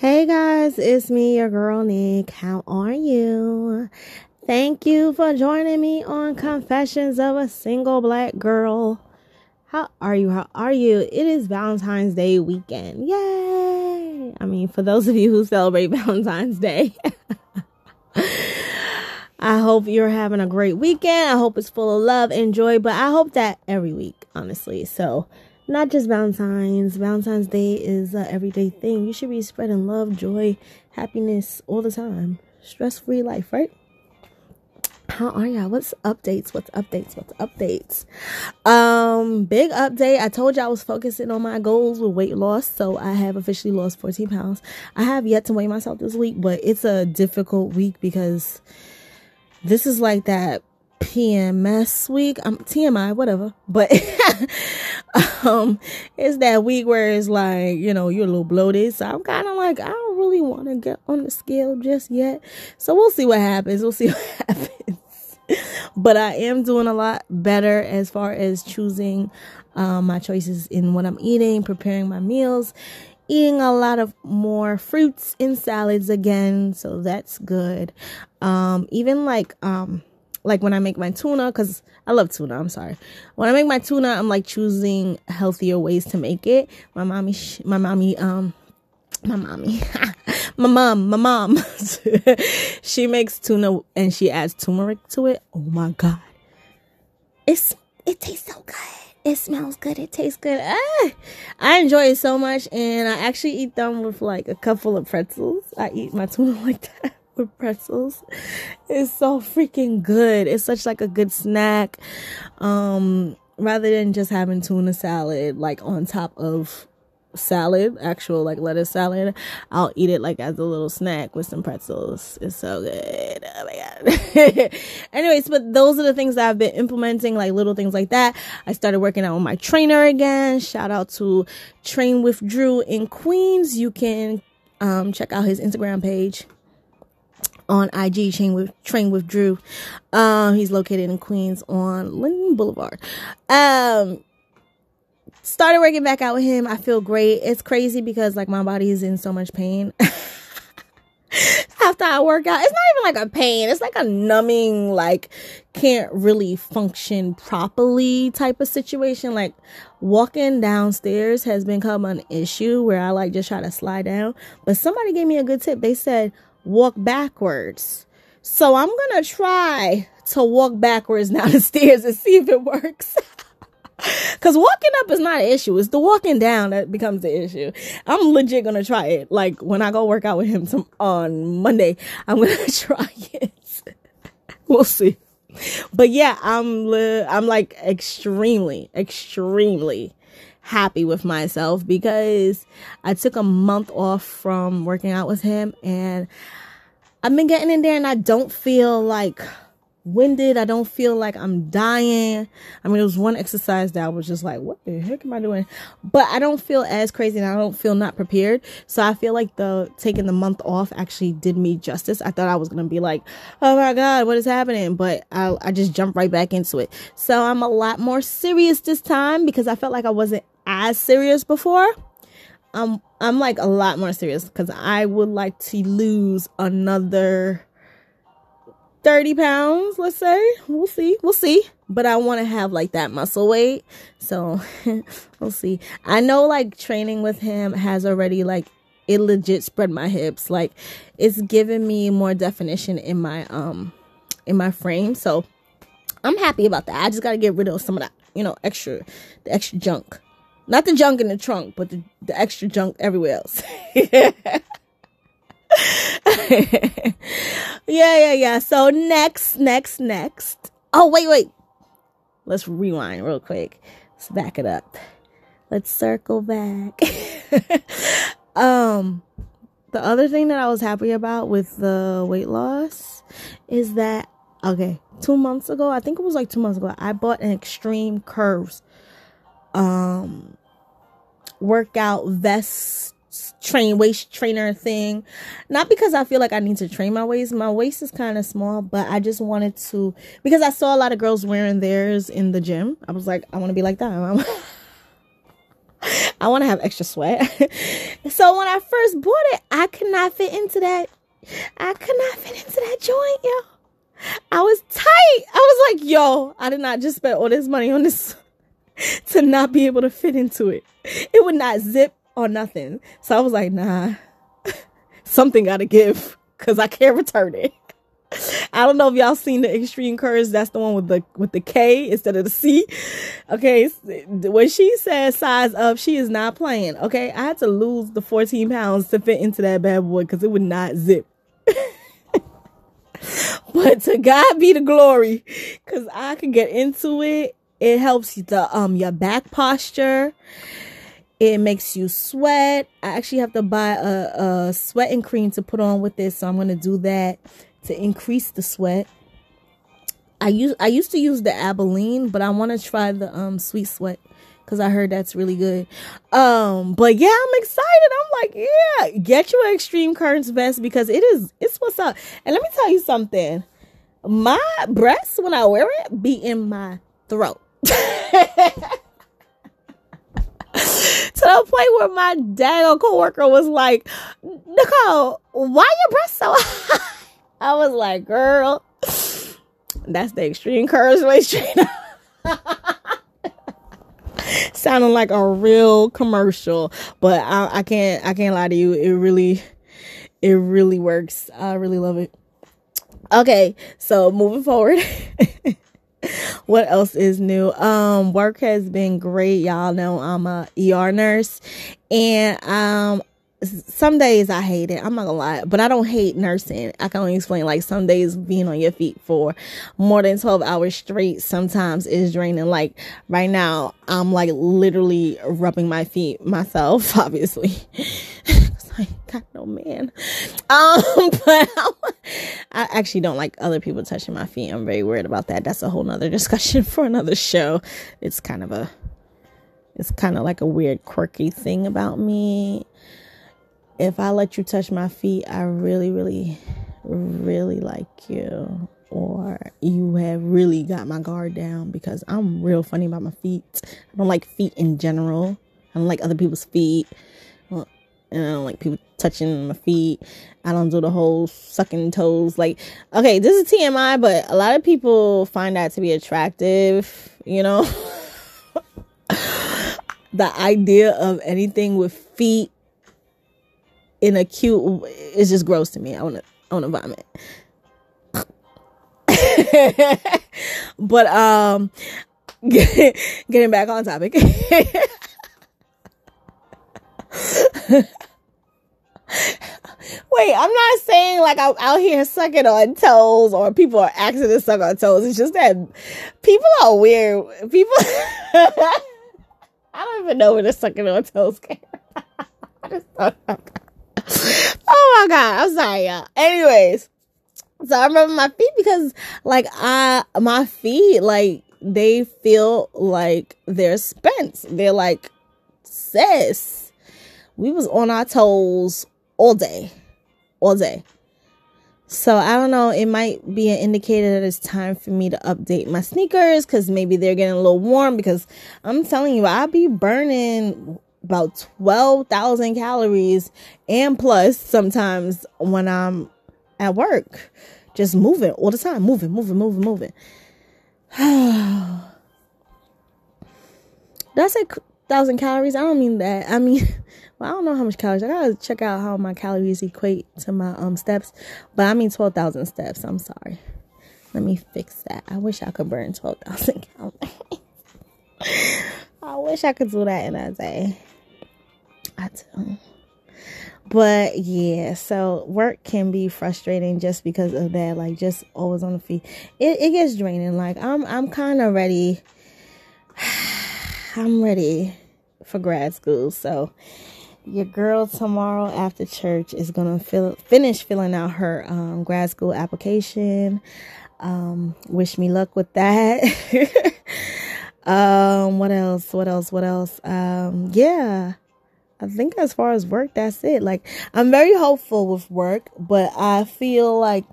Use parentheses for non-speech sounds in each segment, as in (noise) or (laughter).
Hey guys, it's me, your girl Nick. How are you? Thank you for joining me on Confessions of a Single Black Girl. How are you? How are you? It is Valentine's Day weekend. Yay! I mean, for those of you who celebrate (laughs) Valentine's Day, (laughs) I hope you're having a great weekend. I hope it's full of love and joy, but I hope that every week, honestly. So, not just Valentine's. Valentine's Day is an everyday thing. You should be spreading love, joy, happiness all the time. Stress free life, right? How are y'all? What's updates? What's updates? What's updates? Um, big update. I told you I was focusing on my goals with weight loss, so I have officially lost 14 pounds. I have yet to weigh myself this week, but it's a difficult week because this is like that PMS week. I'm um, TMI, whatever. But (laughs) um it's that week where it's like, you know, you're a little bloated. So I'm kind of like, I don't really want to get on the scale just yet. So we'll see what happens. We'll (laughs) see what happens. but I am doing a lot better as far as choosing um, my choices in what I'm eating, preparing my meals, eating a lot of more fruits and salads again. So that's good. Um, even like, um, like when I make my tuna, because I love tuna. I'm sorry. When I make my tuna, I'm like choosing healthier ways to make it. My mommy, my mommy, um, my mommy, (laughs) my mom, my mom, (laughs) she makes tuna and she adds turmeric to it. Oh my god, it's it tastes so good. It smells good. It tastes good. Ah, I enjoy it so much, and I actually eat them with like a couple of pretzels. I eat my tuna (laughs) like that with pretzels. It's so freaking good. It's such like a good snack. Um, rather than just having tuna salad like on top of salad, actual like lettuce salad, I'll eat it like as a little snack with some pretzels. It's so good. Oh my god. (laughs) Anyways, but those are the things that I've been implementing, like little things like that. I started working out with my trainer again. Shout out to Train with Drew in Queens. You can um, check out his Instagram page on IG Train with Train with Drew. Um, he's located in Queens on Linden Boulevard. Um, started working back out with him. I feel great. It's crazy because like my body is in so much pain. (laughs) After I work out, it's not even like a pain. It's like a numbing, like can't really function properly type of situation. Like walking downstairs has become an issue where I like just try to slide down. But somebody gave me a good tip. They said walk backwards. So I'm going to try to walk backwards (laughs) down the stairs and see if it works. (laughs) Cause walking up is not an issue. It's the walking down that becomes the issue. I'm legit gonna try it. Like when I go work out with him some, on Monday, I'm gonna (laughs) try it. we'll see. But yeah, I'm li- I'm like extremely, extremely happy with myself because I took a month off from working out with him and I've been getting in there and I don't feel like winded. I don't feel like I'm dying. I mean, it was one exercise that I was just like, what the heck am I doing? But I don't feel as crazy and I don't feel not prepared. So I feel like the taking the month off actually did me justice. I thought I was going to be like, oh my God, what is happening? But I, I just jumped right back into it. So I'm a lot more serious this time because I felt like I wasn't as serious before. I'm, I'm like a lot more serious because I would like to lose another 30 pounds, let's say. We'll see. We'll see. But I want to have like that muscle weight. So (laughs) we'll see. I know like training with him has already like it legit spread my hips. Like it's given me more definition in my um in my frame. So I'm happy about that. I just got to get rid of some of that, you know, extra the extra junk. Not the junk in the trunk, but the, the extra junk everywhere else. (laughs) yeah, yeah, yeah. So next, next, next. Oh, wait, wait. Let's rewind real quick. Let's back it up. Let's circle back. (laughs) um, the other thing that I was happy about with the weight loss is that okay, two months ago, I think it was like two months ago, I bought an extreme curves um workout vest train waist trainer thing. Not because I feel like I need to train my waist. My waist is kind of small, but I just wanted to because I saw a lot of girls wearing theirs in the gym. I was like, I want to be like that. (laughs) I want to have extra sweat. (laughs) so when I first bought it, I could not fit into that. I could not fit into that joint, yo. I was tight. I was like, yo, I did not just spend all this money on this (laughs) to not be able to fit into it. It would not zip or nothing. So I was like, nah, (laughs) something got to give because I can't return it. (laughs) I don't know if y'all seen the extreme curves. That's the one with the with the K instead of the C. Okay, when she says size up, she is not playing. Okay, I had to lose the 14 pounds to fit into that bad boy because it would not zip. but to God be the glory, because I can get into it. It helps the um your back posture. It makes you sweat. I actually have to buy a, a sweating cream to put on with this, so I'm gonna do that to increase the sweat. I use I used to use the Albolene, but I want to try the um sweet sweat because I heard that's really good. Um, but yeah, I'm excited. I'm like, yeah, get you an extreme curves vest because it is it's what's up. And let me tell you something. My breasts when I wear it be in my throat. To the point where my dad or coworker was like, Nicole, why your breasts so high? I was like, girl, that's the extreme curves waist trainer. Sounding like a real commercial, but I, I can't I can't lie to you. It really it really works. I really love it. Okay, so moving forward. (laughs) (laughs) what else is new? Um, work has been great. Y'all know I'm a ER nurse and um some days I hate it. I'm not gonna lie, but I don't hate nursing. I can only explain like some days being on your feet for more than 12 hours straight sometimes is draining. Like right now, I'm like literally rubbing my feet myself, (laughs) obviously. (laughs) (laughs) I got no man. Um, (laughs) but I actually don't like other people touching my feet. I'm very worried about that. That's a whole nother (laughs) discussion for another show. It's kind of a, it's kind of like a weird, quirky thing about me if I let you touch my feet, I really, really, really like you. Or you have really got my guard down because I'm real funny about my feet. I don't like feet in general. I don't like other people's feet. And I don't like people touching my feet. I don't do the whole sucking toes. Like, okay, this is TMI, but a lot of people find that to be attractive, you know? (laughs) the idea of anything with feet in a cute it's just gross to me. I wanna I wanna vomit. (laughs) but um (laughs) getting back on topic. (laughs) Wait, I'm not saying like I'm out here sucking on toes or people are asking to suck on toes. It's just that people are weird. People, (laughs) I don't even know where the sucking on toes came. (laughs) I just oh my god, I'm sorry, y'all. Anyways, so I remember my feet because like I my feet like they feel like they're spent. They're like sis. We was on our toes all day. All day. So I don't know, it might be an indicator that it's time for me to update my sneakers because maybe they're getting a little warm because I'm telling you, I'll be burning about 12,000 calories and plus sometimes when I'm at work, just moving all the time, moving, moving, moving, moving. (sighs) I say thousand calories? I don't mean that. I mean, (laughs) well, I don't know how much calories. I gotta check out how my calories equate to my um steps, but I mean twelve thousand steps. I'm sorry. Let me fix that. I wish I could burn twelve thousand (laughs) calories. I wish I could do that in a day. I do. But yeah, so work can be frustrating just because of that. Like just always on the feet. It it gets draining. Like I'm I'm kind of ready. (sighs) I'm ready for grad school. So your girl tomorrow after church is gonna fill finish filling out her um, grad school application. Um, wish me luck with that. (laughs) um, what else? What else? What else? Um, yeah. I think as far as work, that's it. Like, I'm very hopeful with work, but I feel like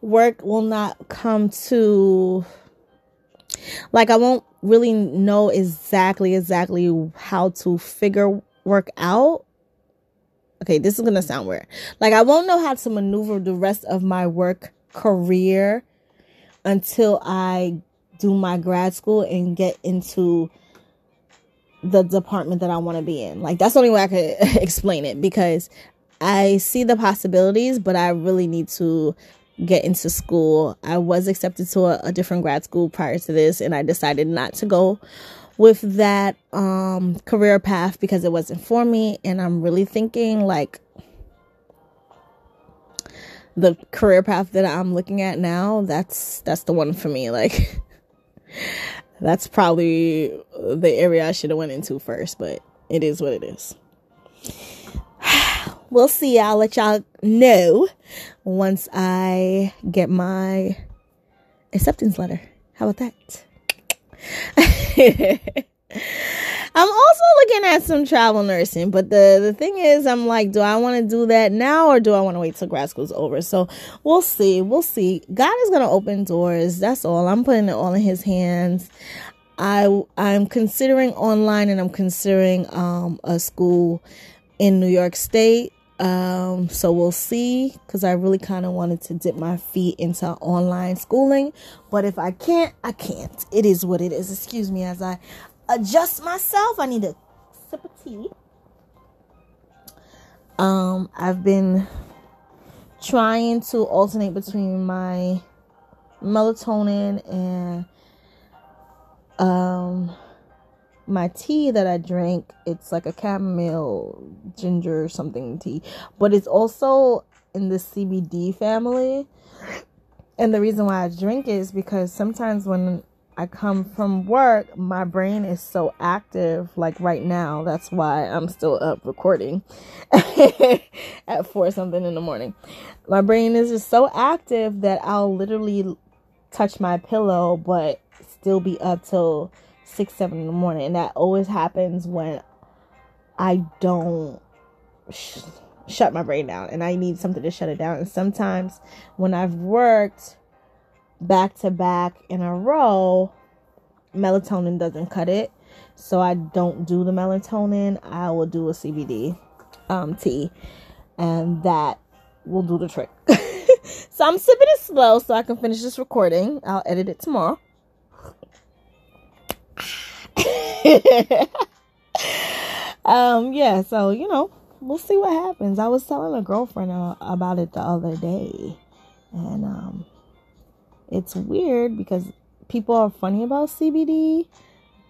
work will not come to, like, I won't really know exactly, exactly how to figure work out. Okay, this is going to sound weird. Like, I won't know how to maneuver the rest of my work career until I do my grad school and get into the department that I want to be in. Like, that's the only way I could (laughs) explain it because I see the possibilities, but I really need to get into school. I was accepted to a, a different grad school prior to this, and I decided not to go with that um, career path because it wasn't for me. And I'm really thinking like the career path that I'm looking at now, that's that's the one for me. (laughs) Like that's probably the area I should have went into first, but it is what it is. We'll see. I'll let y'all know once I get my acceptance letter. How about that? (laughs) I'm also looking at some travel nursing, but the the thing is, I'm like, do I want to do that now or do I want to wait till grad school's over? So we'll see. We'll see. God is gonna open doors. That's all. I'm putting it all in His hands. I I'm considering online and I'm considering um a school in New York State. Um, so we'll see because I really kind of wanted to dip my feet into online schooling, but if I can't, I can't. It is what it is. Excuse me as I adjust myself. I need a sip of tea. Um, I've been trying to alternate between my melatonin and um my tea that I drink. It's like a chamomile ginger something tea, but it's also in the CBD family. And the reason why I drink it is because sometimes when I come from work, my brain is so active. Like right now, that's why I'm still up recording (laughs) at four something in the morning. My brain is just so active that I'll literally touch my pillow, but still be up till six, seven in the morning. And that always happens when I don't sh- shut my brain down and I need something to shut it down. And sometimes when I've worked, back to back in a row, melatonin doesn't cut it. So I don't do the melatonin. I will do a CBD um, tea, and that will do the trick. (laughs) so I'm sipping it slow so I can finish this recording. I'll edit it tomorrow. (laughs) um, yeah, so you know, we'll see what happens. I was telling a girlfriend uh, about it the other day, and um, it's weird because people are funny about CBD,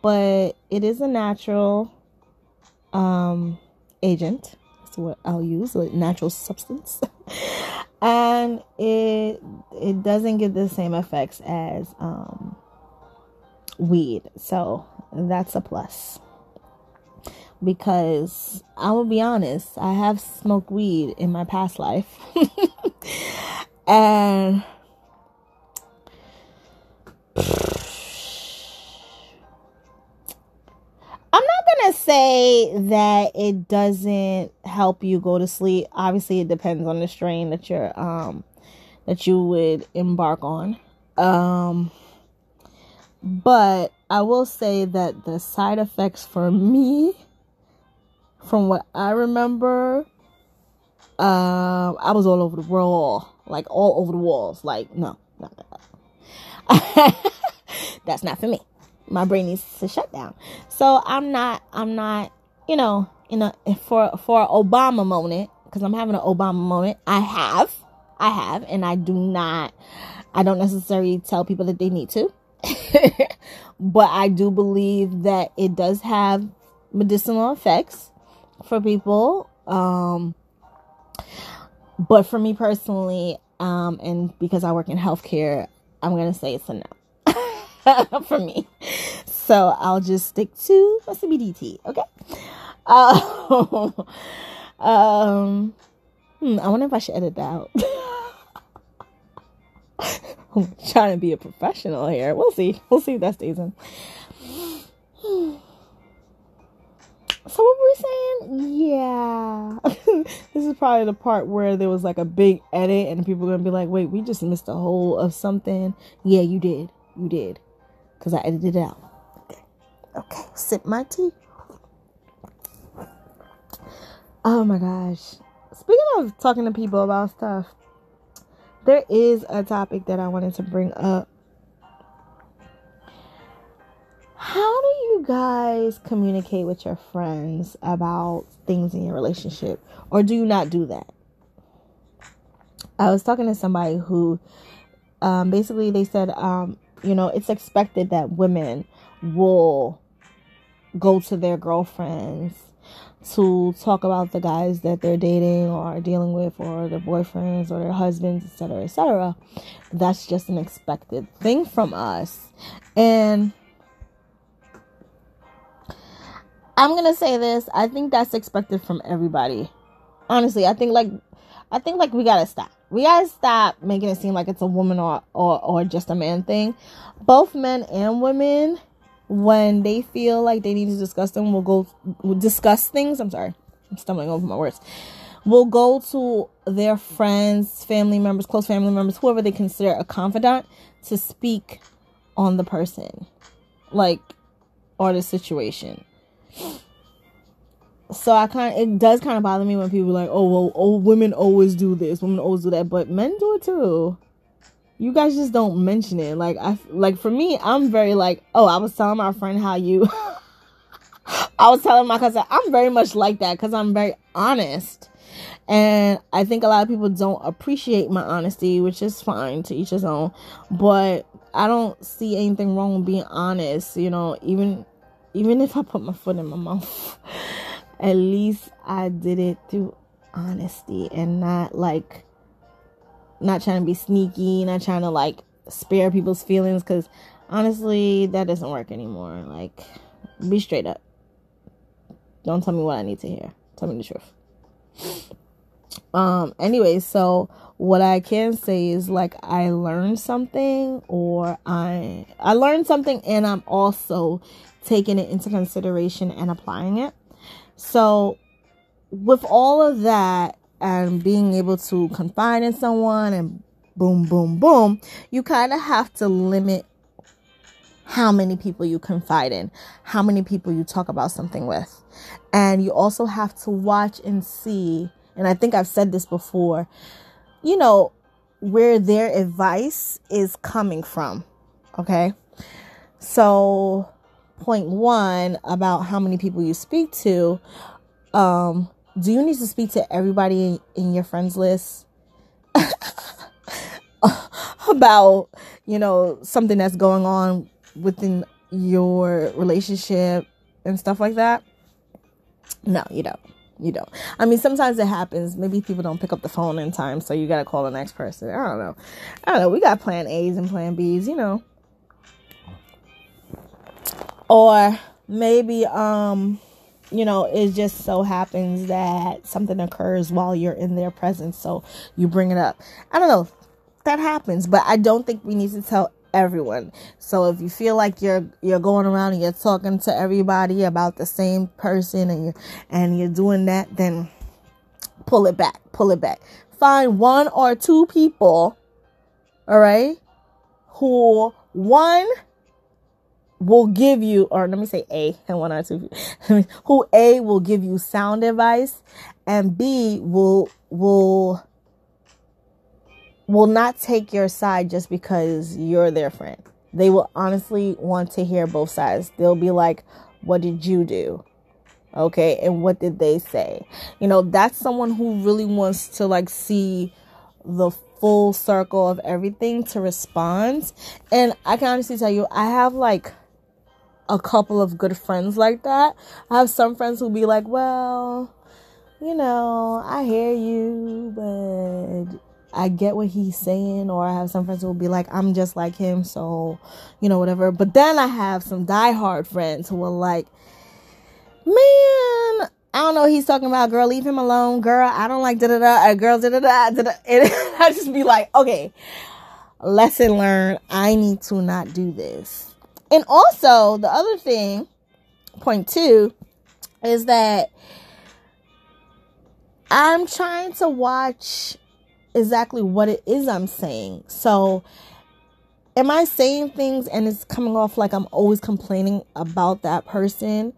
but it is a natural um, agent. That's what I'll use, a natural substance. (laughs) and it it doesn't give the same effects as um, weed. So that's a plus. Because I will be honest, I have smoked weed in my past life. (laughs) and I'm not gonna say that it doesn't help you go to sleep. Obviously, it depends on the strain that you're um that you would embark on. Um, but I will say that the side effects for me, from what I remember, um, I was all over the world, like all over the walls. Like no. (laughs) That's not for me. My brain needs to shut down. So I'm not, I'm not, you know, in a, for, for Obama moment, because I'm having an Obama moment. I have, I have, and I do not, I don't necessarily tell people that they need to. (laughs) but I do believe that it does have medicinal effects for people. Um, but for me personally, um, and because I work in healthcare, I'm gonna say it's a no (laughs) for me. So I'll just stick to my CBD tea. Okay. Uh, (laughs) um, hmm, I wonder if I should edit that out. (laughs) I'm trying to be a professional here. We'll see. We'll see if that stays in. So what were we saying? Yeah. (laughs) this is probably the part where there was like a big edit and people are gonna be like, wait, we just missed a whole of something. Yeah, you did. You did. Because I edited it out. Okay. Okay. Sip my tea. Oh my gosh. Speaking of talking to people about stuff, there is a topic that I wanted to bring up. How do you guys communicate with your friends about things in your relationship? Or do you not do that? I was talking to somebody who um, basically they said, um, you know, it's expected that women will go to their girlfriends to talk about the guys that they're dating or dealing with or their boyfriends or their husbands etc etc that's just an expected thing from us. And i'm gonna say this i think that's expected from everybody. Honestly i think like i think like we gotta stop. We gotta stop making it seem like it's a woman or or, or just a man thing. Both men and women when they feel like they need to discuss them, we'll go discuss things. I'm sorry, I'm stumbling over my words. We'll go to their friends, family members, close family members, whoever they consider a confidant, to speak on the person, like or the situation. So I kind of, it does kind of bother me when people like, oh well, oh women always do this, women always do that, but men do it too you guys just don't mention it. Like I like for me, I'm very like, oh, I was telling my friend how you (laughs) I was telling my cousin, I'm very much like that cuz I'm very honest. And I think a lot of people don't appreciate my honesty, which is fine to each his own, but I don't see anything wrong with being honest, you know, even even if I put my foot in my mouth. (laughs) at least I did it through honesty and not like not trying to be sneaky, not trying to like spare people's feelings because honestly, that doesn't work anymore. Like, be straight up. Don't tell me what I need to hear. Tell me the truth. (sighs) Um, anyway, so what I can say is like I learned something or I I learned something and I'm also taking it into consideration and applying it. So with all of that, and being able to confide in someone and boom, boom, boom, you kind of have to limit how many people you confide in, how many people you talk about something with. And you also have to watch and see, and I think I've said this before, you know, where their advice is coming from. Okay. So, point one about how many people you speak to, um, do you need to speak to everybody in, your friends list? (laughs) About you know something that's going on within your relationship and stuff like that? No you don't. You don't. I mean sometimes it happens. Maybe people don't pick up the phone in time so you gotta call the next person. I don't know. I don't know. We got plan a's and plan b's you know. Or maybe um you know, it just so happens that something occurs while you're in their presence. So you bring it up. I don't know. That happens, but I don't think we need to tell everyone. So if you feel like you're you're going around and you're talking to everybody about the same person and you and you're doing that, then pull it back. Pull it back. Find one or two people, all right, who one will give you, or let me say A and (laughs) one or two, (laughs) who A will give you sound advice, and B will will will not take your side just because you're their friend. They will honestly want to hear both sides. They'll be like, "What did you do?" Okay, and what did they say? You know, that's someone who really wants to like see the full circle of everything to respond. And I can honestly tell you, I have like a couple of good friends like that. I have some friends who'll be like, well, you know, I hear you, but I get what he's saying. Or I have some friends who will be like, I'm just like him, so, you know, whatever. But then I have some diehard friends who are like, man, I don't know he's talking about. Girl, leave him alone. Girl, I don't like da da da. Uh, girl, da da da. (laughs) And I just be like, okay, lesson learned. I need to not do this. And also, the other thing, point two, is that I'm trying to watch exactly what it is I'm saying. So, am I saying things and it's coming off like I'm always complaining about that person?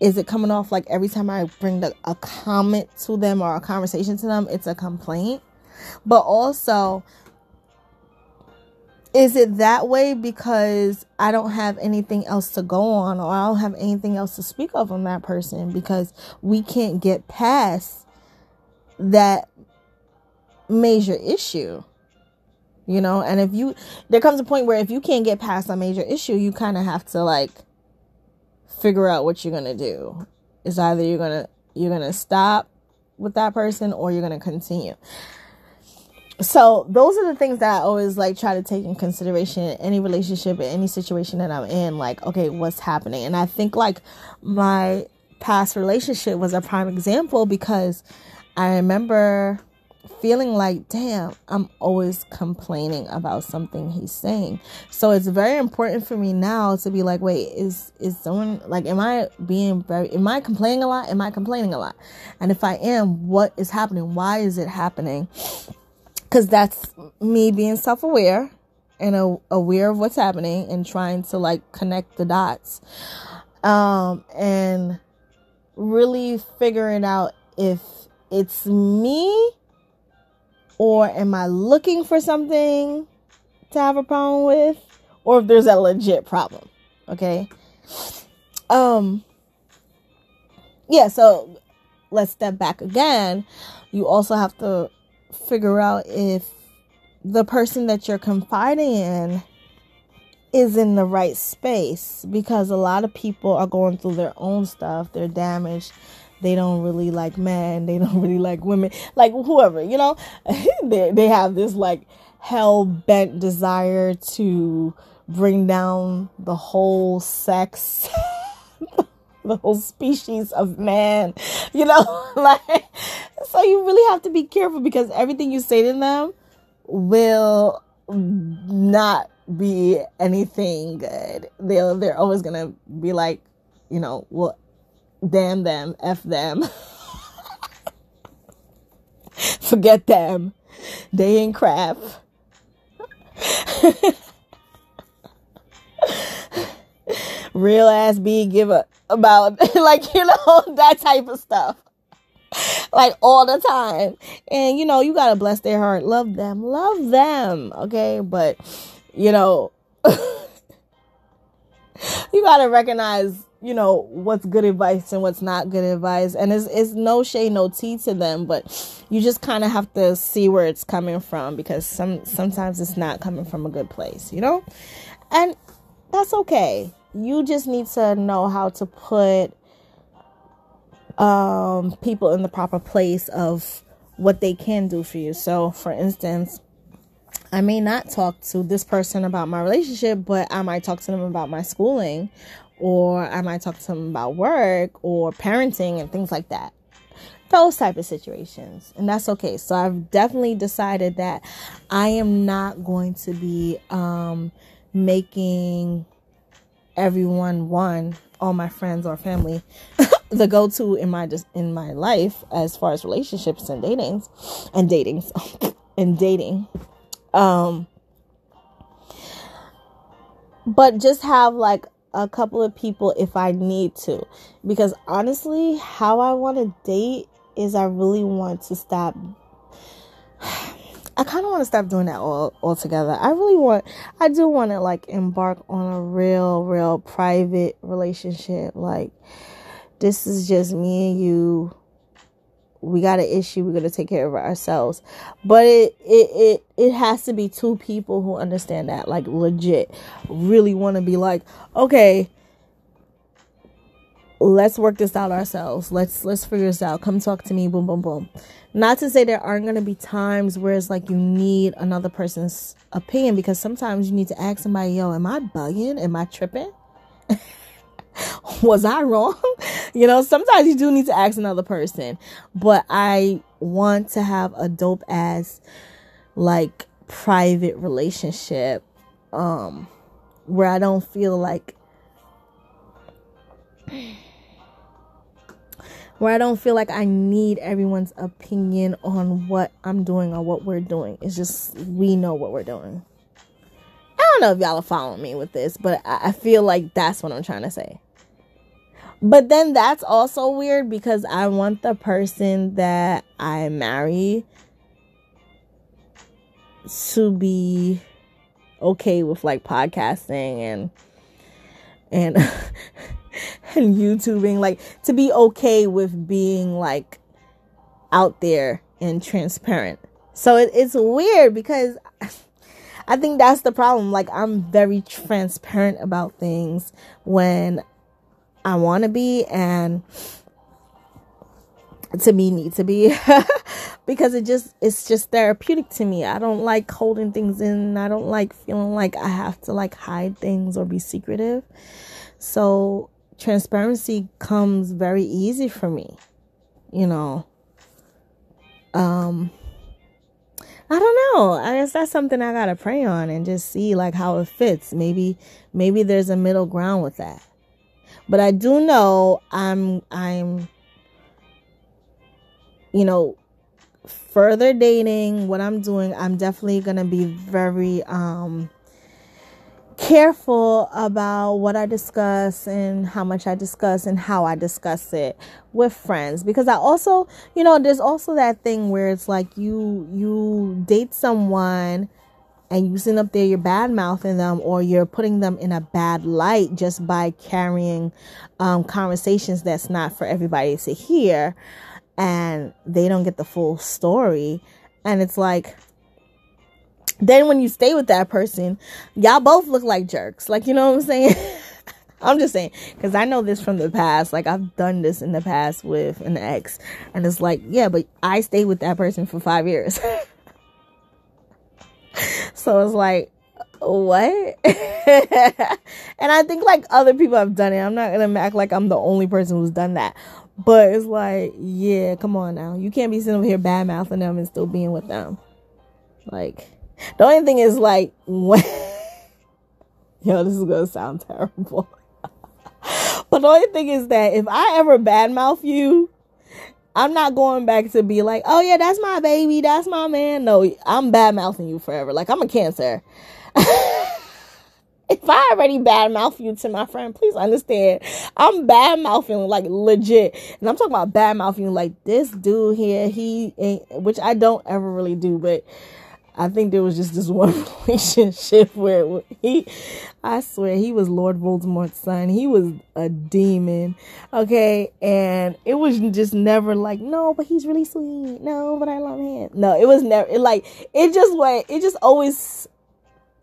is it coming off like every time I bring the, a comment to them or a conversation to them, it's a complaint? But also, is it that way because I don't have anything else to go on or I don't have anything else to speak of on that person because we can't get past that major issue? You know, and if you, there comes a point where if you can't get past a major issue, you kind of have to like figure out what you're going to do. It's either you're going to, you're going to stop with that person or you're going to continue so those are the things that I always like try to take in consideration in any relationship in any situation that I'm in like okay what's happening? And I think like my past relationship was a prime example because I remember feeling like damn I'm always complaining about something he's saying. So it's very important for me now to be like wait is is someone like am I being very am I complaining a lot? Am I complaining a lot? And if I am what is happening? Why is it happening because that's me being self-aware and a, aware of what's happening and trying to like connect the dots. Um, and really figuring out if it's me or am i looking for something to have a problem with or if there's a legit problem okay? Um yeah so let's step back again. You also have to figure out if the person that you're confiding in is in the right space because a lot of people are going through their own stuff, they're damaged. They don't really like men, they don't (laughs) really like women, like whoever, you know? (laughs) they they have this like hell bent desire to bring down the whole sex (laughs) (laughs) the whole species of man, (laughs) you know, (laughs) like so you really have to be careful because everything you say to them will not be anything good. They'll they're always gonna be like, you know, well damn them, F them. Forget them. They ain't crap. Real ass be give a about (laughs) like you know (laughs) that type of stuff. Like all the time. And you know you gotta bless their heart. Love them. Love them okay? But you know (laughs) you gotta recognize you know what's good advice and what's not good advice. And it's, it's no shade no tea to them but you just kind of have to see where it's coming from because some sometimes it's not coming from a good place you know? And that's okay you just need to know how to put um, people in the proper place of what they can do for you. So, for instance, I may not talk to this person about my relationship, but I might talk to them about my schooling, or I might talk to them about work or parenting and things like that. Those type of situations, and that's okay. So I've definitely decided that I am not going to be um, making everyone one all my friends or family. (laughs) The go-to in my just in my life as far as relationships and datings and datings (laughs) and dating. Um but just have like a couple of people if I need to. Because honestly how I want to date is I really want to stop (sighs) (sighs) I kind of want to stop doing that all altogether. I really want, I do want to like embark on a real, real private relationship. Like, this is just me and you. We got an issue. We're gonna take care of ourselves. But it it it it has to be two people who understand that, like legit, really want to be like, okay, let's work this out ourselves. Let's let's figure this out. Come talk to me. Boom, boom, boom. Not to say there aren't to be times where it's like you need another person's opinion because sometimes you need to ask somebody, yo, am I bugging? Am I tripping? (laughs) Was I wrong? (laughs) you know, sometimes you do need to ask another person. But I want to have a dope ass, like, private relationship um where I don't feel like where I don't feel like I need everyone's opinion on what I'm doing or what we're doing. It's just we know what we're doing. I don't know if y'all are following me with this, but I feel like that's what I'm trying to say. But then that's also weird because I want the person that I marry to be okay with like podcasting and and (laughs) and YouTubing like to be okay with being like out there and transparent. So it, it's weird because (laughs) I think that's the problem. Like I'm very transparent about things when I want to be and to me need to be (laughs) because it just it's just therapeutic to me. I don't like holding things in. I don't like feeling like I have to like hide things or be secretive. So transparency comes very easy for me. You know. Um I don't know. I guess that's something I got to pray on and just see like how it fits. Maybe maybe there's a middle ground with that. But I do know I'm I'm you know further dating what I'm doing I'm definitely going to be very um careful about what I discuss and how much I discuss and how I discuss it with friends. Because I also, you know, there's also that thing where it's like you you date someone and you send up there you're bad mouthing them or you're putting them in a bad light just by carrying um, conversations that's not for everybody to hear and they don't get the full story and it's like then when you stay with that person, y'all both look like jerks. Like, you know what I'm saying? (laughs) I'm just saying, because I know this from the past. Like, I've done this in the past with an ex. And it's like, yeah, but I stayed with that person for five years. (laughs) so it's like, what? (laughs) and I think like other people have done it. I'm not to act like I'm the only person who's done that. But it's like, yeah, come on now. You can't be sitting over here bad mouthing them and still being with them. Like, the only thing is like when (laughs) yo, this is gonna sound terrible. (laughs) but the only thing is that if I ever badmouth you, I'm not going back to be like, oh yeah, that's my baby, that's my man. No, I'm bad mouthing you forever. Like I'm a cancer. (laughs) if I already bad mouth you to my friend, please understand. I'm bad mouthing like legit. And I'm talking about bad mouthing like this dude here, he ain't which I don't ever really do, but I think there was just this (laughs) one relationship where he, I swear, he was Lord Voldemort's son. He was a demon. Okay. And it was just never like, no, but he's really sweet. No, but I love him. No, it was never, it like, it just went, it just always,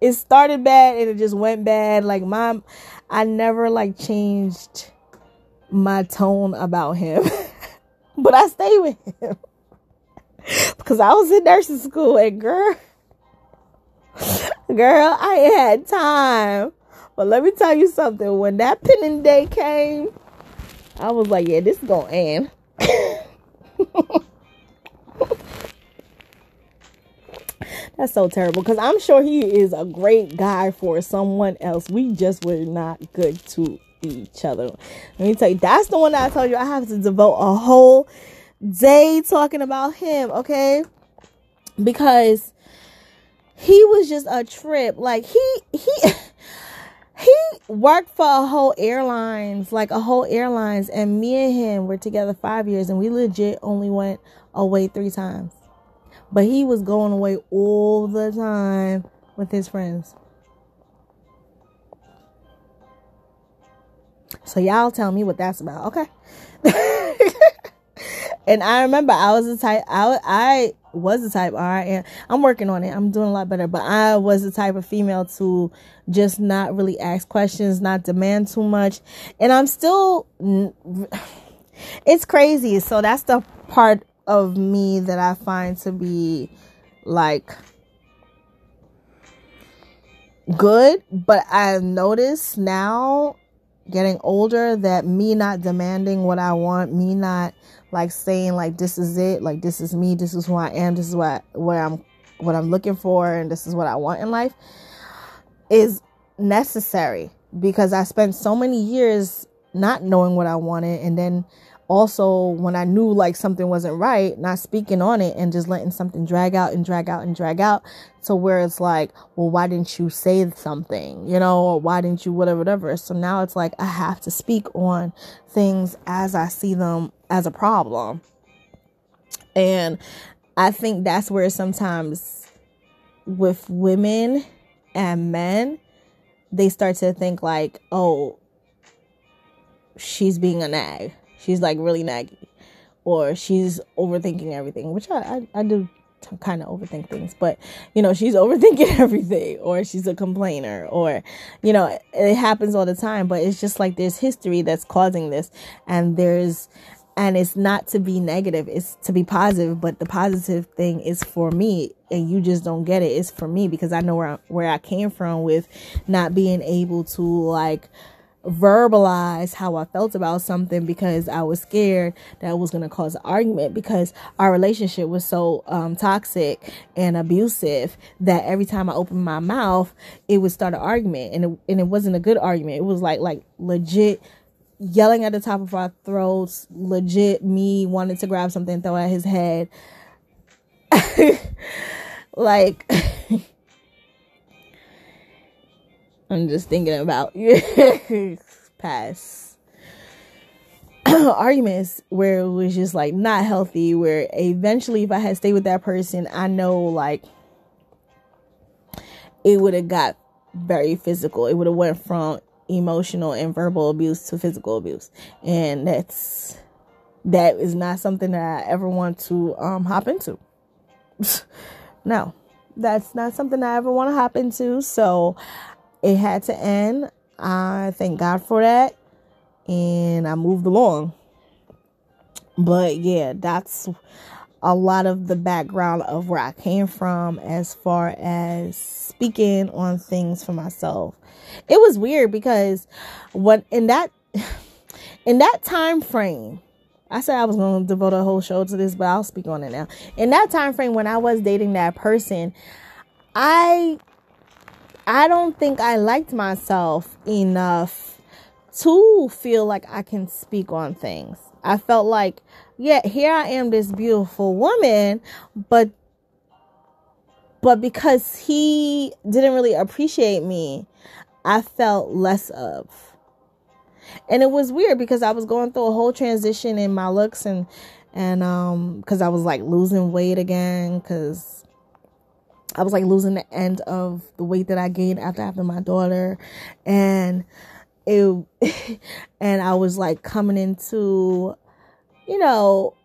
it started bad and it just went bad. Like, my, I never like changed my tone about him, (laughs) but I stayed with him (laughs) because I was in nursing school and girl, girl, I had time. But let me tell you something. When that pinning day came, I was like, yeah, this is gonna end. (laughs) That's so terrible because I'm sure he is a great guy for someone else. We just were not good to each other. Let me tell you, that's the one that I told you I have to devote a whole day talking about him, okay? Because he was just a trip. Like he he (laughs) he worked for a whole airlines, like a whole airlines, and me and him were together five years, and we legit only went away three times. But he was going away all the time with his friends. So y'all tell me what that's about, okay? (laughs) And I remember I was the type I I was the type I am I'm working on it. I'm doing a lot better, but I was the type of female to just not really ask questions, not demand too much. And I'm still (sighs) it's crazy. So that's the part of me that I find to be like good, but I've noticed now getting older that me not demanding what I want, me not like saying like this is it, like this is me, this is who I am, this is what where I'm what I'm looking for and this is what I want in life is necessary because I spent so many years not knowing what I wanted and then also when I knew like something wasn't right, not speaking on it and just letting something drag out and drag out and drag out to where it's like, well, why didn't you say something, you know, or why didn't you whatever, whatever. So now it's like I have to speak on things as I see them as a problem. And I think that's where sometimes with women and men, they start to think like, oh, she's being a nag she's like really naggy. Or she's overthinking everything, which I, I, I do kind of overthink things, but you know, she's overthinking (laughs) everything. Or she's a complainer. Or, you know, it happens all the time, but it's just like there's history that's causing this. And there's, and it's not to be negative, it's to be positive, but the positive thing is for me. And you just don't get it. It's for me because I know where I, where I came from with not being able to like, verbalize how I felt about something because I was scared that was going to cause an argument because our relationship was so um, toxic and abusive that every time I opened my mouth, it would start an argument and it, and it wasn't a good argument. It was like, like legit yelling at the top of our throats, legit me wanting to grab something throw at his head. (laughs) like, (laughs) I'm just thinking about (laughs) past (clears throat) arguments where it was just like not healthy. Where eventually, if I had stayed with that person, I know like it would have got very physical. It would have went from emotional and verbal abuse to physical abuse, and that's that is not something that I ever want to um hop into. (laughs) no, that's not something I ever want to hop into. So it had to end. I thank God for that. And I moved along. But yeah, that's a lot of the background of where I came from as far as speaking on things for myself. It was weird because when in that (sighs) in that time frame, I said I was going to devote a whole show to this, but I'll speak on it now. In that time frame when I was dating that person, I I don't think I liked myself enough to feel like I can speak on things. I felt like, yeah, here I am, this beautiful woman, but but because he didn't really appreciate me, I felt less of. And it was weird because I was going through a whole transition in my looks and and um cuz I was like losing weight again cuz I was like losing the end of the weight that I gained after having my daughter and it (laughs) and I was like coming into you know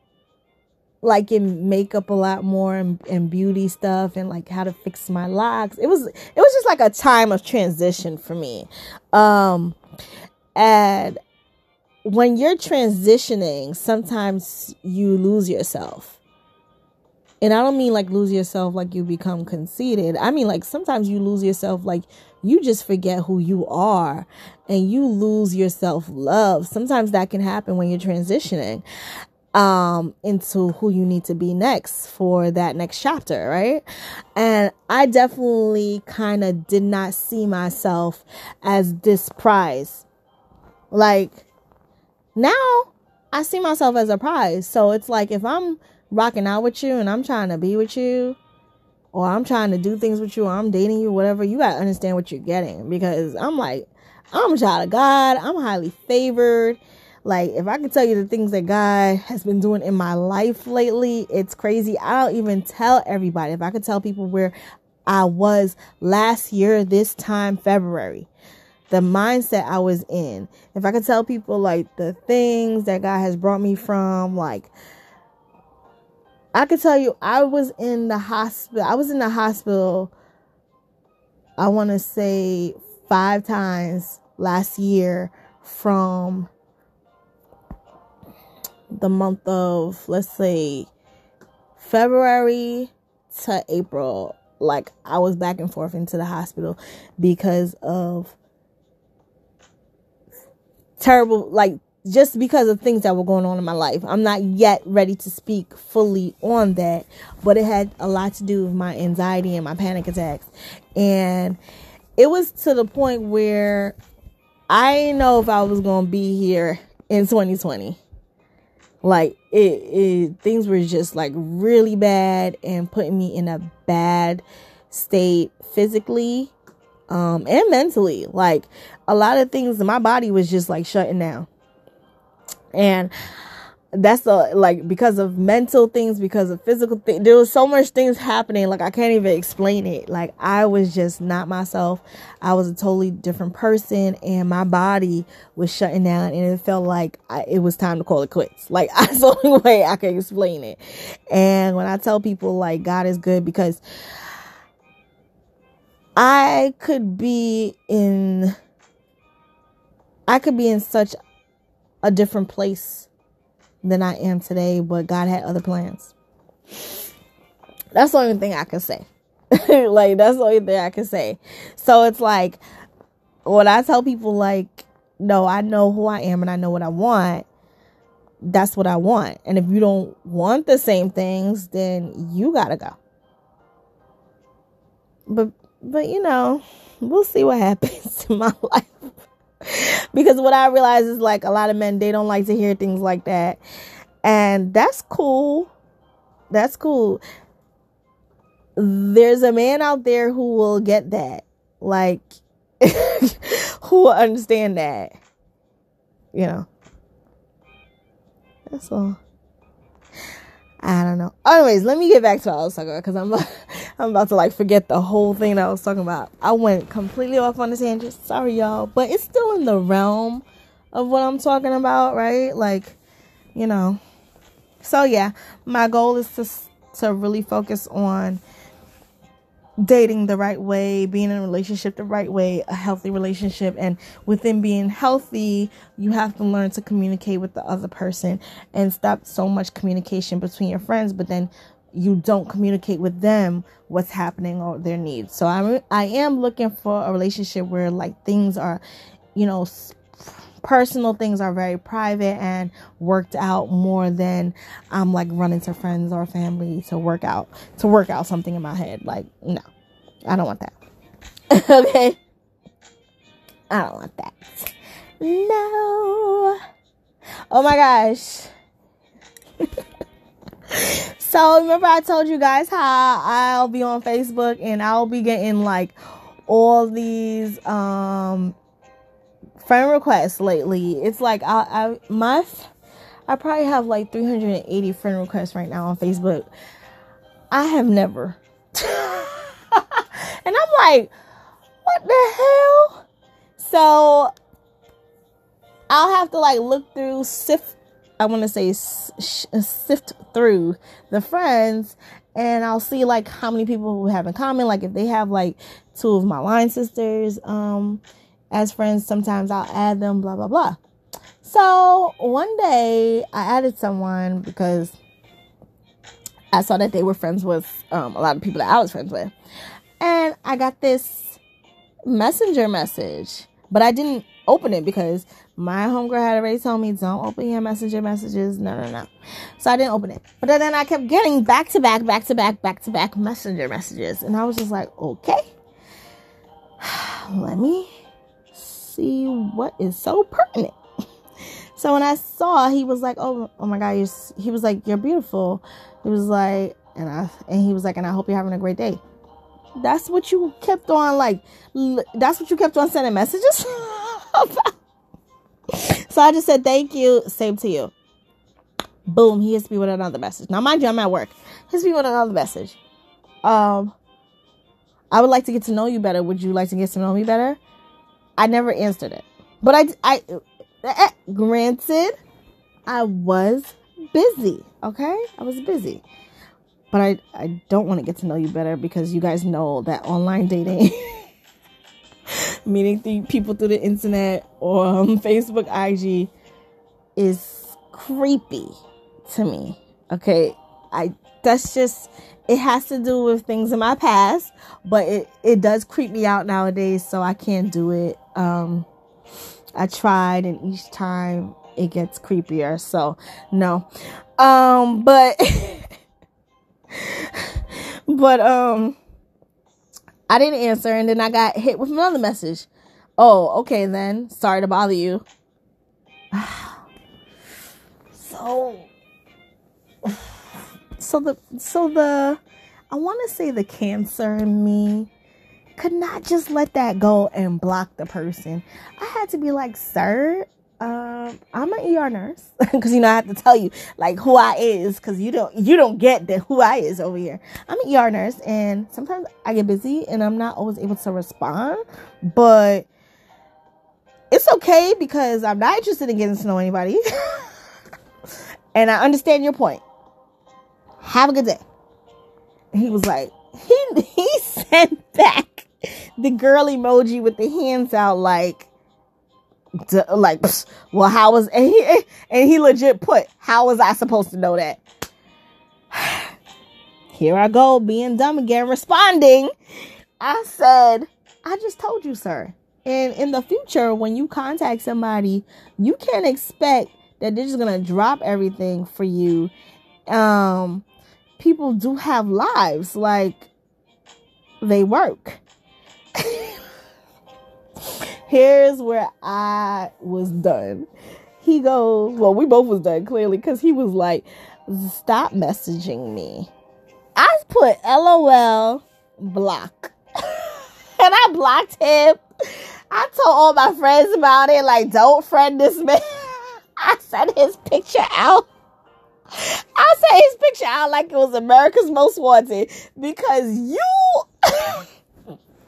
like in makeup a lot more and, and beauty stuff and like how to fix my locks. It was it was just like a time of transition for me. Um and when you're transitioning, sometimes you lose yourself and I don't mean like lose yourself like you become conceited. I mean like sometimes you lose yourself like you just forget who you are and you lose your self love. Sometimes that can happen when you're transitioning um into who you need to be next for that next chapter, right? And I definitely kind of did not see myself as this prize. Like now I see myself as a prize. So it's like if I'm rocking out with you and I'm trying to be with you or I'm trying to do things with you or I'm dating you, whatever, you gotta understand what you're getting because I'm like, I'm a child of God. I'm highly favored. Like, if I could tell you the things that God has been doing in my life lately, it's crazy. I don't even tell everybody. If I could tell people where I was last year, this time, February, the mindset I was in, if I could tell people like the things that God has brought me from, like I could tell you, I was in the hospital. I was in the hospital, I want to say five times last year from the month of, let's say, February to April. Like, I was back and forth into the hospital because of terrible, like, just because of things that were going on in my life. I'm not yet ready to speak fully on that, but it had a lot to do with my anxiety and my panic attacks. And it was to the point where I didn't know if I was gonna be here in 2020. Like it, it things were just like really bad and putting me in a bad state physically um and mentally. Like a lot of things my body was just like shutting down. And that's the like because of mental things because of physical things there was so much things happening like i can't even explain it. Like i was just not myself. I was a totally different person and my body was shutting down and it felt like I, it was time to call it quits. (laughs) Like that's the only way i can explain it. And when i tell people like god is good because i could be in i could be in such a different place than I am today, but God had other plans. That's the only thing I can say. (laughs) like that's the only thing I can say. So it's like when I tell people like, no, I know who I am and I know what I want. That's what I want. And if you don't want the same things, then you gotta go. But but you know, we'll see what (laughs) happens in my life (laughs) because what I realize is like a lot of men they don't like to hear things like that. And that's cool. That's cool. There's a man out there who will get that. Like (laughs) who will understand that. You know. That's all. I don't know. Anyways, let me get back to what I was talking about because I'm I'm about to like forget the whole thing that I was talking about. I went completely off on the tangent. Sorry, y'all, but it's still in the realm of what I'm talking about, right? Like, you know. So yeah, my goal is to to really focus on dating the right way, being in a relationship the right way, a healthy relationship. And within being healthy, you have to learn to communicate with the other person and stop so much communication between your friends, but then you don't communicate with them what's happening or their needs. So I'm I am looking for a relationship where like things are, you know, personal things are very private and worked out more than I'm like running to friends or family to work out to work out something in my head. Like, no. I don't want that. (laughs) okay? I don't want that. No. Oh my gosh. (laughs) so remember I told you guys how I'll be on Facebook and I'll be getting like all these um friend requests lately. It's like I, I my I probably have like 380 friend requests right now on Facebook. I have never. (laughs) and I'm like, what the hell? So I'll have to like look through, sift. I want to say sift through the friends, and I'll see like how many people we have in common. Like if they have like two of my line sisters, um, as friends. Sometimes I'll add them, blah, blah, blah. So one day I added someone because I saw that they were friends with um, a lot of people that I was friends with. And I got this messenger message, but I didn't open it because my homegirl had already told me don't open your messenger messages. No, no, no. So I didn't open it. But then I kept getting back to back, back to back, back to back messenger messages. And I was just like, okay, (sighs) let me see what is so pertinent. (laughs) so when I saw, he was like, "Oh, oh my God!" You're, he was like, "You're beautiful." He was like, and I and he was like, "And I hope you're having a great day." That's what you kept on like. That's what you kept on sending messages (laughs) So I just said, "Thank you." Same to you. Boom. He hits me with another message. Now, mind you, I'm at work. Hits me with another message. Um, I would like to get to know you better. Would you like to get to know me better? I never answered it. But I, I, eh, granted, I was busy. Okay, I was busy. But I, I don't want to get to know you better because you guys know that online dating, (laughs) meeting th- people through the internet or um, Facebook, IG, is creepy to me. Okay, I that's just it has to do with things in my past, but it, it does creep me out nowadays, so I can't do it. Um, I tried, and each time it gets creepier. So no, um, but but um, I didn't answer, and then I got hit with another message. Oh, okay then. Sorry to bother you. so so the so the I want to say the cancer in me could not just let that go and block the person. I had to be like, "Sir, um, I'm an ER nurse (laughs) because you know I have to tell you like who I is because you don't you don't get the who I is over here. I'm an ER nurse and sometimes I get busy and I'm not always able to respond, but it's okay because I'm not interested in getting to know anybody, (laughs) and I understand your point. Have a good day. He was like, he he (laughs) sent back the girl emoji with the hands out like like, well, how was and he and he legit put, how was I supposed to know that? (sighs) Here I go, being dumb again, responding. I said, I just told you, sir. And in the future, when you contact somebody, you can't expect that they're just gonna drop everything for you. Um, people do have lives, like they work. (laughs) Here's where I was done. He goes, well, we both was done clearly because he was like, stop messaging me. I put LOL block. (laughs) and I blocked him. I told all my friends about it, like, don't friend this man. (laughs) I sent his picture out. I sent his picture out like it was America's Most Wanted because you (laughs)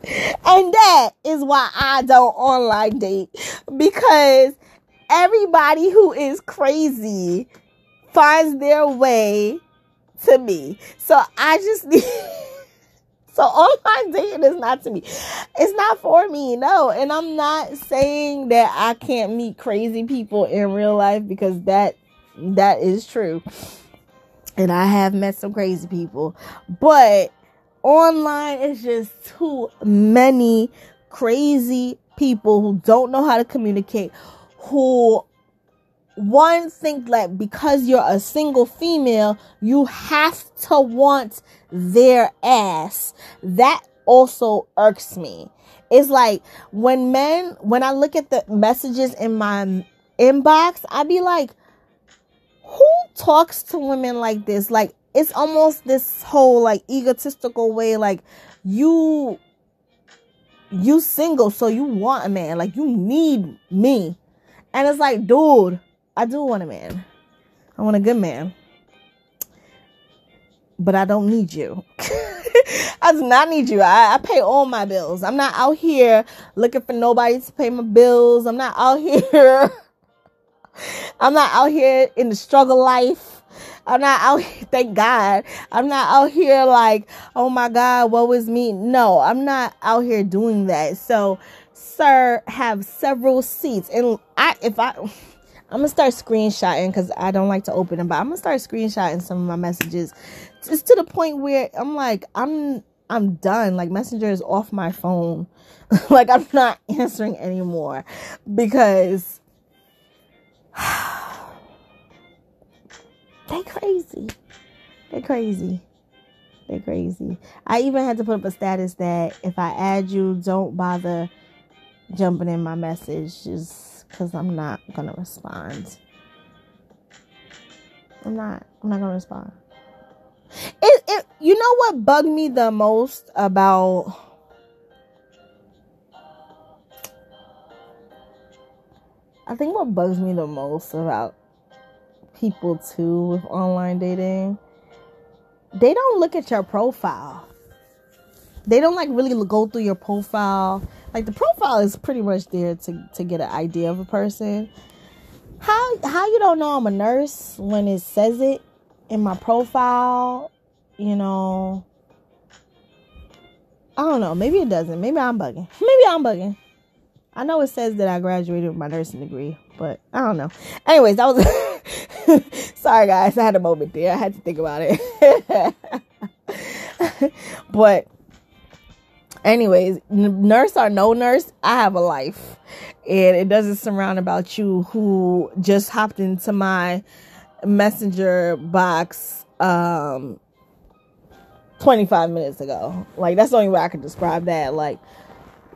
and that is why I don't online date because everybody who is crazy finds their way to me. So I just need. (laughs) so online dating is not to me. It's not for me, no. And I'm not saying that I can't meet crazy people in real life because that that is true. And I have met some crazy people. But online is just too many crazy people who don't know how to communicate, who one think that because you're a single female, you have to want their ass. That also irks me. It's like when men, when I look at the messages in my inbox, I be like, who talks to women like this? Like, it's almost this whole like egotistical way like you you single so you want a man. Like you need me. And it's like dude i do want a man. I want a good man. But i don't need you. (laughs) I do not need you. I, I pay all my bills. I'm not out here looking for nobody to pay my bills. I'm not out (laughs) here i'm not out here in the struggle life I'm not out here, (laughs) thank God. I'm not out here like, oh my God, what was me? No, I'm not out here doing that. So, sir, have several seats. And I, if I, (sighs) I'm gonna start screenshotting because I don't like to open them, but I'm gonna start screenshotting some of my messages. Just to the point where I'm like, I'm, I'm done. Like, Messenger is off my phone. (laughs) like, I'm not (laughs) answering anymore because. (sighs) They crazy. They crazy. They crazy. I even had to put up a status that if I add you, don't bother jumping in my message just because I'm not gonna respond. I'm not. I'm not gonna respond. It, it. You know what bugged me the most about. I think what bugs me the most about people too with online dating, they don't look at your profile. They don't like really go through your profile. Like the profile is pretty much there to, to get an idea of a person. How how you don't know I'm a nurse when it says it in my profile, you know. I don't know. Maybe it doesn't. Maybe I'm bugging. Maybe I'm bugging. I know it says that I graduated with my nursing degree, but I don't know. Anyways, that was (laughs) Sorry, guys. I had a moment there. I had to think about it. (laughs) but, anyways, nurse or no nurse, I have a life. And it doesn't surround about you who just hopped into my messenger box um 25 minutes ago. Like, that's the only way I can describe that. Like,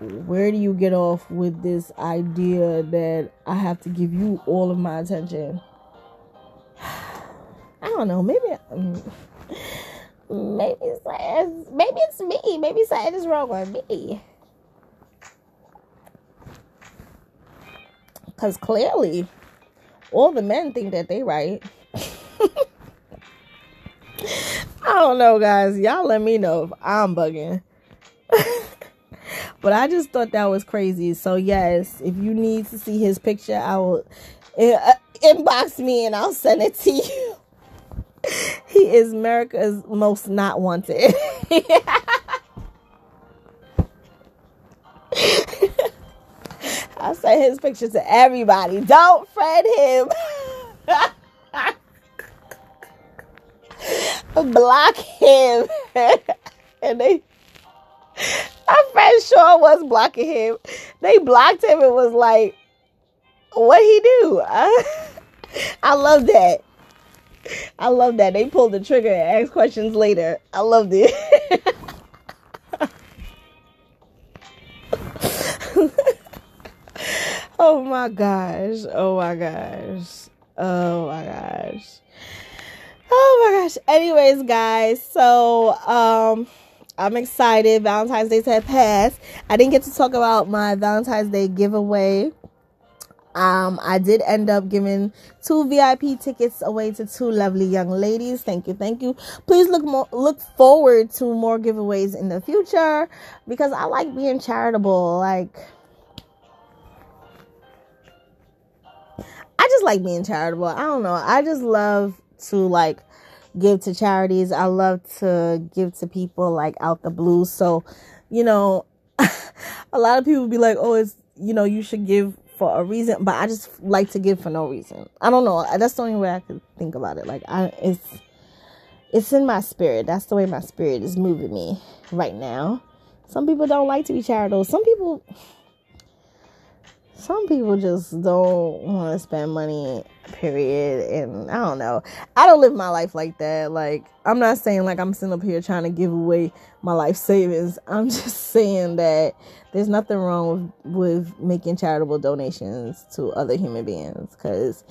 where do you get off with this idea that I have to give you all of my attention? (sighs) I don't know. Maybe, um, maybe it's, maybe it's me. Maybe something is wrong with me. Because clearly, all the men think that they right. (laughs) I don't know, guys. Y'all let me know if I'm bugging. (laughs) but I just thought that was crazy. So yes, if you need to see his picture, I will uh, inbox me and I'll send it to you. (laughs) he is America's most not wanted. (laughs) I'll send his picture to everybody. Don't friend him. (laughs) Block him. and they my friend sure was blocking him. They blocked him and was like, what he do? I, (laughs) I love that. I love that. They pulled the trigger and asked questions later. I loved it. (laughs) oh my gosh. Oh my gosh. Oh my gosh. Oh my gosh. Anyways, guys, so um I'm excited. Valentine's Day had passed. I didn't get to talk about my Valentine's Day giveaway. Um, I did end up giving two VIP tickets away to two lovely young ladies. Thank you, thank you. Please look more look forward to more giveaways in the future because I like being charitable. Like I just like being charitable. I don't know. I just love to like give to charities. I love to give to people like out the blue. So, you know, (laughs) a lot of people be like, "Oh, it's you know, you should give for a reason," but I just like to give for no reason. I don't know. That's the only way I could think about it. Like, I it's it's in my spirit. That's the way my spirit is moving me right now. Some people don't like to be charitable. Some people some people just don't want to spend money period and i don't know. I don't live my life like that like i'm not saying like i'm sitting up here trying to give away my life savings. (laughs) I'm just saying that there's nothing wrong with, with making charitable donations to other human beings because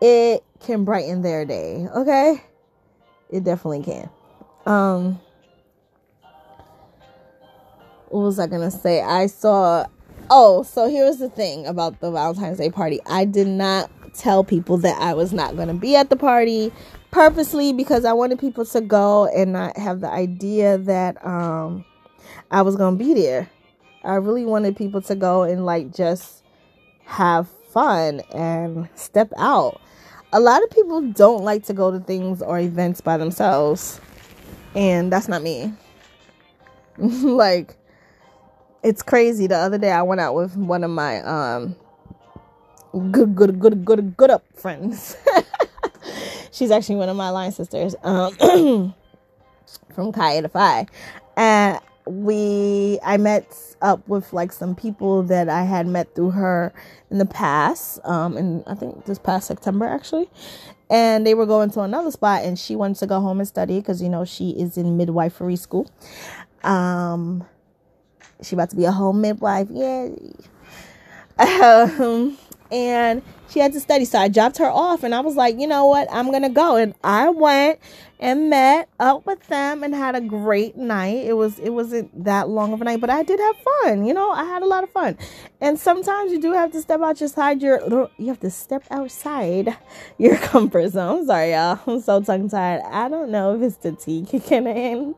it can brighten their day okay? It definitely can. Um what was i gonna say? I saw Oh, so here's the thing about the Valentine's Day party. I did not tell people that I was not going to be at the party purposely because I wanted people to go and not have the idea that um I was going to be there. I really wanted people to go and like just have fun and step out. A lot of people don't like to go to things or events by themselves. And that's not me. (laughs) like it's crazy. The other day I went out with one of my um good good good good good up friends. (laughs) She's actually one of my line sisters um (clears throat) from Chi Eta Phi. And we I met up with like some people that I had met through her in the past, um, and I think this past September actually. And they were going to another spot, and she wanted to go home and study because you know she is in midwifery school. Um, she about to be a home midwife. Yeah. Um, and she had to study. So I dropped her off and I was like, you know what? I'm going to go. And I went and met up with them and had a great night. It was, it wasn't that long of a night, but I did have fun. You know, I had a lot of fun. And sometimes you do have to step out your side, your, you have to step outside your (laughs) comfort zone. Sorry, y'all. (laughs) I'm so tongue tied. I don't know if it's the tea kicking in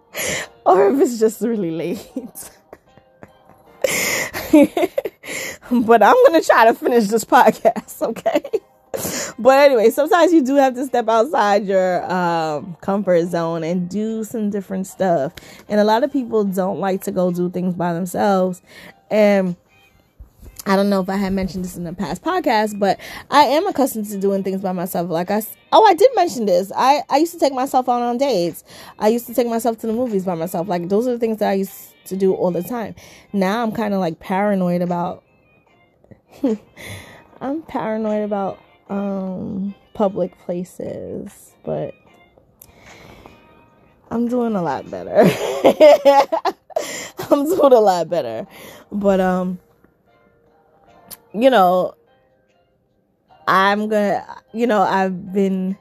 (laughs) or if it's just really late. (laughs) but I'm going to try to finish this podcast, (laughs) okay? But anyway, sometimes you do have to step outside your um, comfort zone and do some different stuff. And a lot of people don't like to go do things by themselves. And I don't know if I had mentioned this in the past podcast, but I am accustomed to doing things by myself. Like I, oh, I did mention this. I I used to take myself out on dates. I used to take myself to the movies by myself. Like those are the things that I used to do all the time. Now I'm kind of like paranoid about. (laughs) I'm paranoid about um public places, but I'm doing a lot better. (laughs) I'm doing a lot better. But um you know, I'm gonna you know, I've been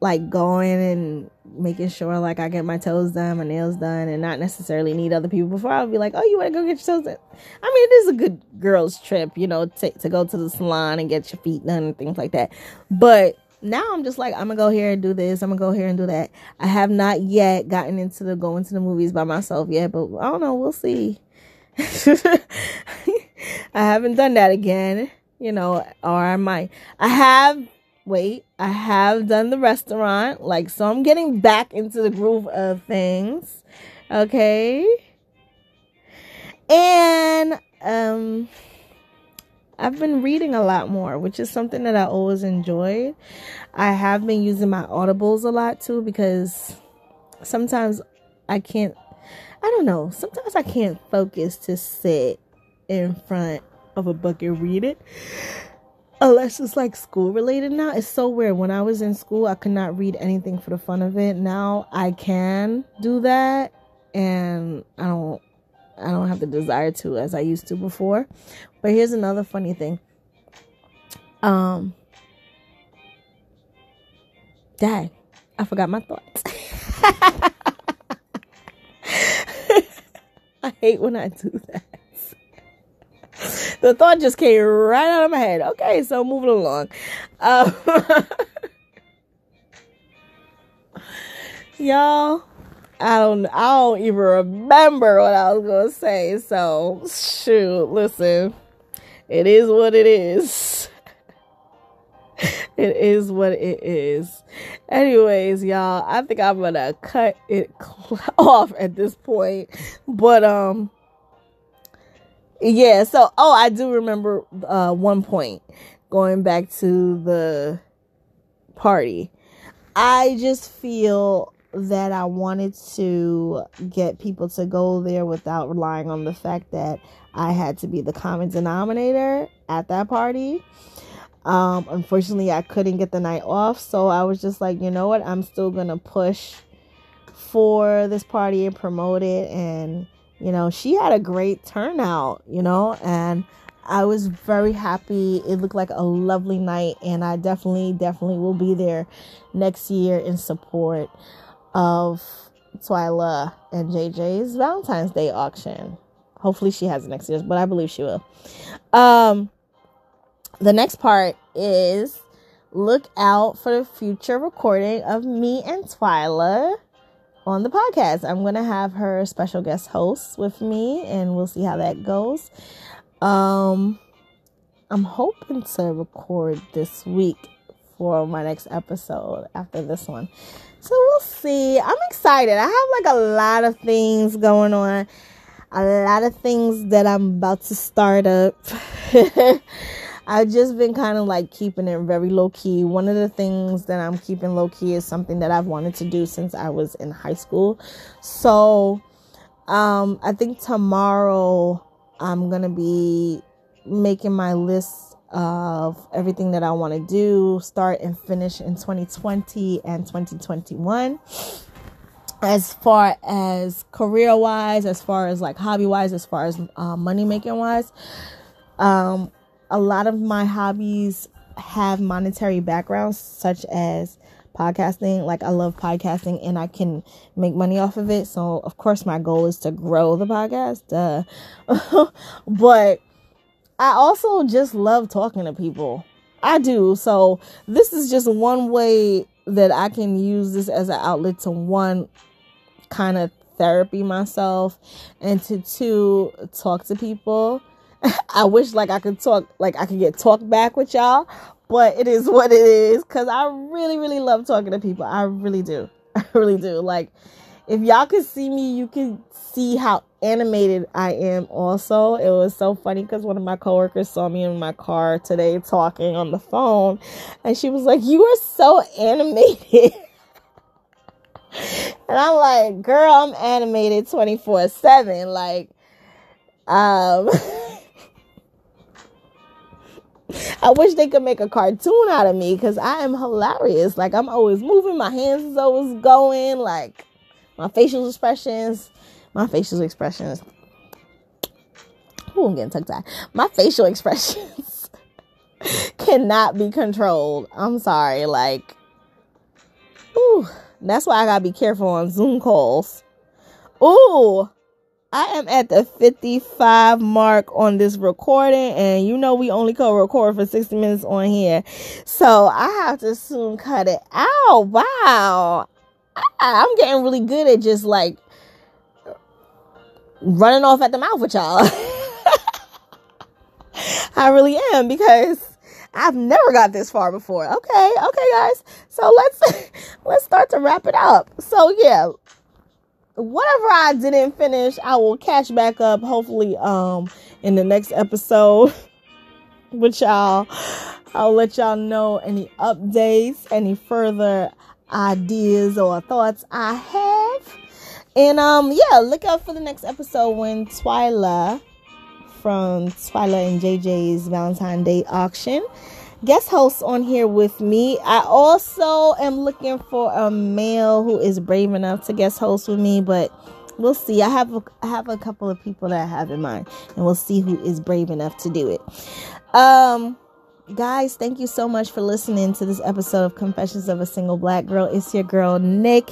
like going and making sure like I get my toes done, my nails done, and not necessarily need other people before I'll be like, oh, you want to go get your toes done? I mean, it is a good girls trip, you know, to to go to the salon and get your feet done and things like that. But now I'm just like, I'm gonna go here and do this. I'm gonna go here and do that. I have not yet gotten into the going to the movies by myself yet, but I don't know. We'll see. (laughs) I haven't done that again, you know, or I might. I have wait, I have done the restaurant. Like, so I'm getting back into the groove of things. Okay. And, um, I've been reading a lot more, which is something that I always enjoyed. I have been using my audibles a lot too because sometimes I can't, I don't know, sometimes I can't focus to sit in front of a book and read it unless it's like school related now it's so weird. When i was in school i could not read anything for the fun of it. Now i can do that and i don't i don't have the desire to as i used to before. But here's another funny thing. Um dang i forgot my thoughts. (laughs) I hate when i do that the thought just came right out of my head. Okay, so moving along. Uh, (laughs) y'all, I don't, I don't even remember what I was gonna say. So shoot, listen, it is what it is. (laughs) it is what it is. Anyways, y'all, I think I'm gonna cut it (laughs) off at this point. But um yeah so oh i do remember uh one point going back to the party. I just feel that i wanted to get people to go there without relying on the fact that i had to be the common denominator at that party. Um unfortunately i couldn't get the night off so i was just like you know what? I'm still gonna push for this party and promote it and you know, she had a great turnout, you know, and I was very happy. It looked like a lovely night, and I definitely, definitely will be there next year in support of Twyla and JJ's Valentine's Day auction. Hopefully, she has it next year, but I believe she will. Um, the next part is look out for the future recording of me and Twyla on the podcast. I'm going to have her special guest host with me and we'll see how that goes. Um I'm hoping to record this week for my next episode after this one. So we'll see. I'm excited. I have like a lot of things going on. A lot of things that I'm about to start up. (laughs) I've just been kind of like keeping it very low key. One of the things that I'm keeping low key is something that I've wanted to do since I was in high school. So, um, I think tomorrow I'm gonna be making my list of everything that I want to do, start and finish in 2020 and 2021 as far as career wise, as far as like hobby wise, as far as uh, money making wise. Um, a lot of my hobbies have monetary backgrounds, such as podcasting. Like, I love podcasting and I can make money off of it. So, of course, my goal is to grow the podcast. Uh, (laughs) but I also just love talking to people. I do. So, this is just one way that I can use this as an outlet to one kind of therapy myself and to two talk to people (laughs) I wish like I could talk, like I could get talk back with y'all, but it is (laughs) what it is. Cause I really, really love talking to people. I really do. (laughs) I really do. Like, if y'all could see me, you could see how animated I am. Also, it was so funny because one of my coworkers saw me in my car today talking on the phone, and she was like, "You are so animated." and I'm like, "Girl, I'm animated twenty four seven. Like, um." I wish they could make a cartoon out of me because I am hilarious. Like I'm always moving, my hands is always going, like my facial expressions, my facial expressions. Ooh, I'm getting tongue tied. My facial (laughs) expressions cannot be controlled. I'm sorry. Like, ooh, that's why I gotta be careful on Zoom calls. Ooh, I am at the 55 mark on this recording, and you know we only co record for 60 minutes on here. So I have to soon cut it out. Wow. I'm getting really good at just like running off at the mouth with y'all. (laughs) I really am because I've never got this far before. Okay, okay, guys. So let's (laughs) let's start to wrap it up. So yeah, whatever I didn't finish, I will catch back up hopefully um in the next episode (laughs) with y'all. I'll let y'all know any updates, any further ideas or thoughts I have. And um yeah, look out for the next episode when Twyla from Twyla and JJ's Valentine Day auction guest hosts on here with me. I also am looking for a male who is brave enough to guest host with me, but we'll see. I have a, I have a couple of people that I have in mind, and we'll see who is brave enough to do it. Um, guys, thank you so much for listening to this episode of Confessions of a Single Black Girl. It's your girl Nick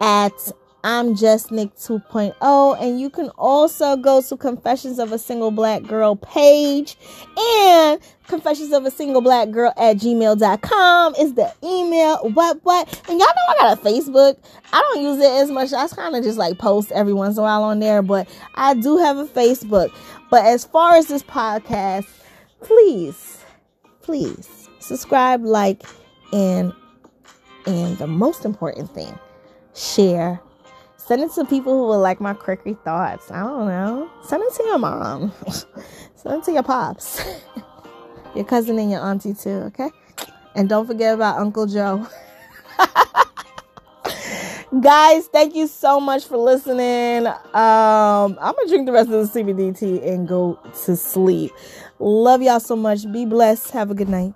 at I'm just Nick 2.0. And you can also go to Confessions of a Single Black Girl page and Confessions of a Single Black Girl at gmail.com is the email. What, what? And y'all know I got a Facebook. I don't use it as much. I kind of just like post every once in a while on there, but I do have a Facebook. But as far as this podcast, please, please subscribe, like, and and the most important thing, share Send it to people who will like my quirky thoughts. I don't know. Send it to your mom. (laughs) Send it to your pops. (laughs) your cousin and your auntie too, okay? And don't forget about Uncle Joe. (laughs) Guys, thank you so much for listening. Um, I'm gonna drink the rest of the CBD tea and go to sleep. Love y'all so much. Be blessed. Have a good night.